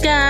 Hey guys, Uh.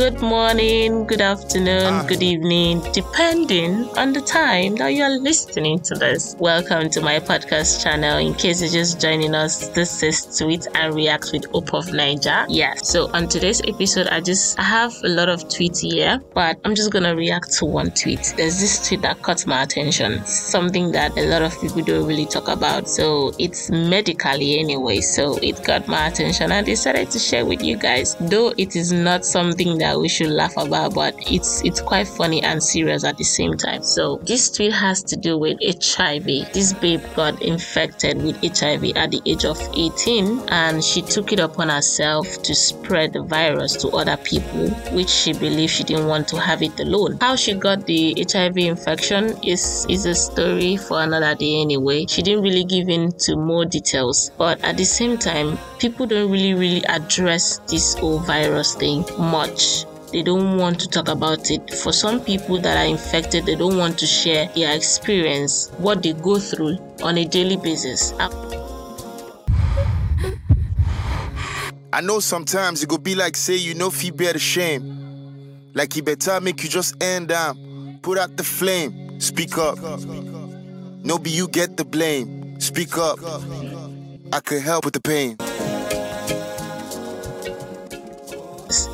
Good morning, good afternoon, Uh. good evening, depending on the time that you are listening to this. Welcome to my podcast channel. In case you're just joining us, this is Tweet and React with Hope of Niger. Yes, so on today's episode, I just I have a lot of tweets here, but I'm just gonna react to one tweet. There's this tweet that caught my attention, something that a lot of people don't really talk about. So it's medically anyway, so it got my attention. I decided to share with you guys though it is not something that we should laugh about but it's it's quite funny and serious at the same time. So this tweet has to do with hiv this babe got infected with hiv at the age of 18 and she took it upon herself to spread the virus to other people which she believed she didn't want to have it alone. How she got the hiv infection is is a story for another day anyway. She didn't really give in to more details but at the same time people don't really really address this whole virus thing much they don't want to talk about it for some people that are infected they don't want to share their experience what they go through on a daily basis I know sometimes it could be like say you know feel the shame. Like he better make you just end down, put out the flame, speak up. No be you get the blame, speak up. I could help with the pain.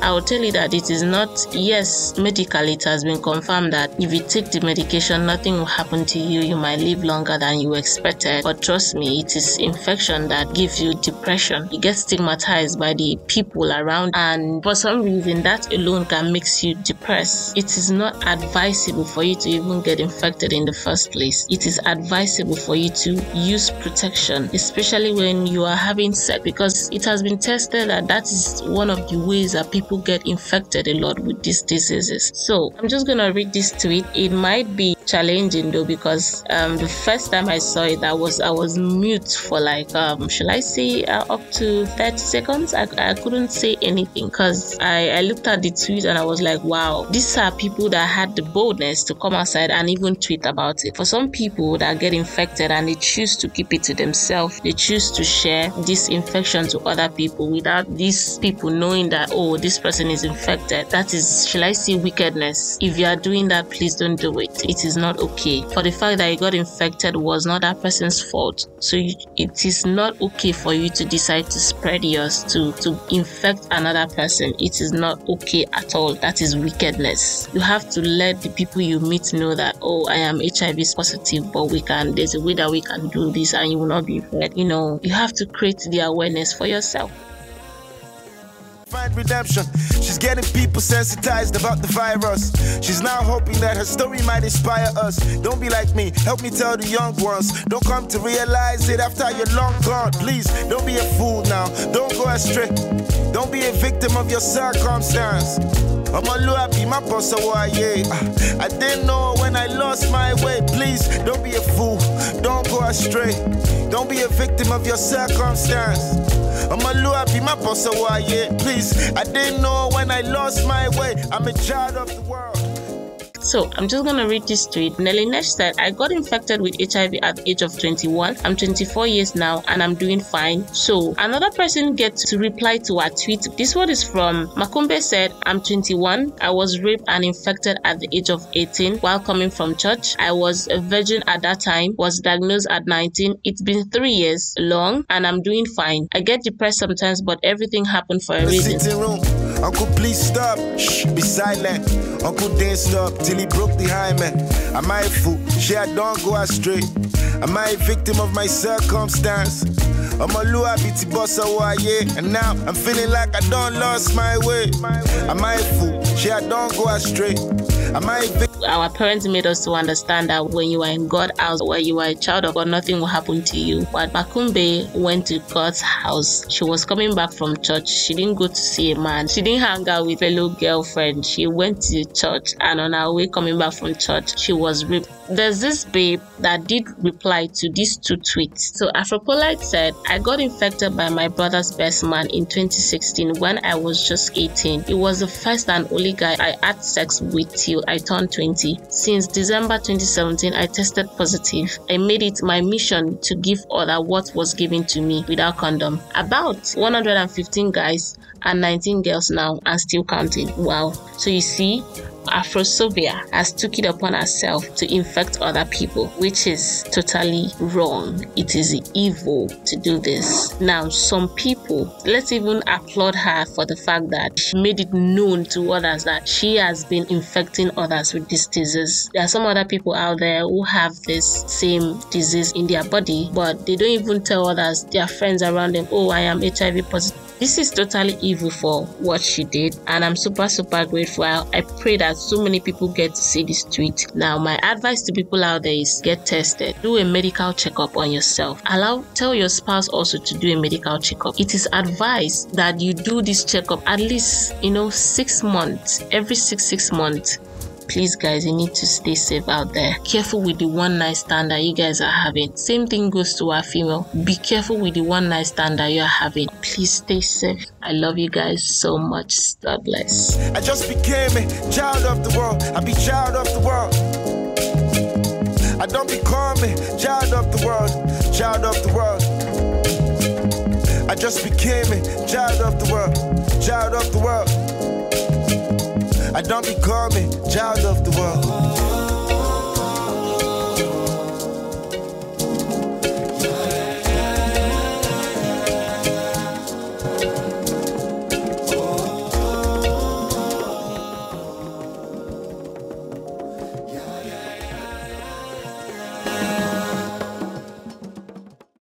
I will tell you that it is not, yes, medically it has been confirmed that if you take the medication, nothing will happen to you. You might live longer than you expected. But trust me, it is infection that gives you depression. You get stigmatized by the people around, and for some reason, that alone can make you depressed. It is not advisable for you to even get infected in the first place. It is advisable for you to use protection, especially when you are having sex, because it has been tested that that is one of the ways that people get infected a lot with these diseases. So I'm just gonna read this tweet. It might be challenging though because um, the first time I saw it, I was I was mute for like um, should I say uh, up to 30 seconds? I, I couldn't say anything because I, I looked at the tweet and I was like, wow, these are people that had the boldness to come outside and even tweet about it. For some people that get infected and they choose to keep it to themselves, they choose to share this infection to other people without these people knowing that oh this person is infected. That is, shall I say, wickedness. If you are doing that, please don't do it. It is not okay. For the fact that you got infected was not that person's fault. So you, it is not okay for you to decide to spread yours to to infect another person. It is not okay at all. That is wickedness. You have to let the people you meet know that oh I am HIV positive, but we can. There's a way that we can do this, and you will not be afraid. You know, you have to create the awareness for yourself. Find redemption. She's getting people sensitized about the virus. She's now hoping that her story might inspire us. Don't be like me, help me tell the young ones. Don't come to realize it after you're long gone. Please, don't be a fool now. Don't go astray. Don't be a victim of your circumstance. I'm a be my boss, yeah. I didn't know when I lost my way. Please, don't be a fool. Don't be a victim of your circumstance. I'm a be my boss, yeah. Please, I didn't know when I lost my way. I'm a child of the world. So I'm just gonna read this tweet. Nelly Nash said, I got infected with HIV at the age of 21. I'm 24 years now and I'm doing fine. So another person gets to reply to our tweet. This one is from Makumbe said, I'm 21. I was raped and infected at the age of 18 while coming from church. I was a virgin at that time, was diagnosed at 19. It's been three years long and I'm doing fine. I get depressed sometimes, but everything happened for a reason. Uncle, please stop. Shh, be silent. Uncle didn't stop till he broke the hymen. Am I a fool? Shit, I don't go astray. Am I a victim of my circumstance? I'm a lua biti bossa yeah. And now I'm feeling like I don't lost my way. Am I a fool? Shit, I don't go astray. Our parents made us to understand that when you are in God's house, when you are a child of God, nothing will happen to you. But Makumbe went to God's house. She was coming back from church. She didn't go to see a man. She didn't hang out with fellow girlfriend. She went to church, and on her way coming back from church, she was raped. There's this babe that did reply to these two tweets. So Afropolite said, I got infected by my brother's best man in 2016 when I was just 18. It was the first and only guy I had sex with till I turned 20. Since December 2017, I tested positive. I made it my mission to give other what was given to me without condom. About 115 guys and 19 girls now and still counting. Wow. So you see, Afrosobia has took it upon herself to infect other people, which is totally wrong. It is evil to do this. Now, some people, let's even applaud her for the fact that she made it known to others that she has been infecting others with this disease. There are some other people out there who have this same disease in their body, but they don't even tell others, their friends around them, oh, I am HIV positive this is totally evil for what she did, and I'm super, super grateful. I pray that so many people get to see this tweet. Now, my advice to people out there is get tested, do a medical checkup on yourself. Allow, tell your spouse also to do a medical checkup. It is advised that you do this checkup at least, you know, six months, every six, six months please guys you need to stay safe out there. Careful with the one night stand that you guys are having. Same thing goes to our female. Be careful with the one night stand that you're having. Please stay safe. I love you guys so much. God bless. I just became a child of the world. I be child of the world. I don't become a child of the world, child of the world. I just became a child of the world, child of the. I don't become a child of the world.